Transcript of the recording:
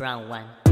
brown one.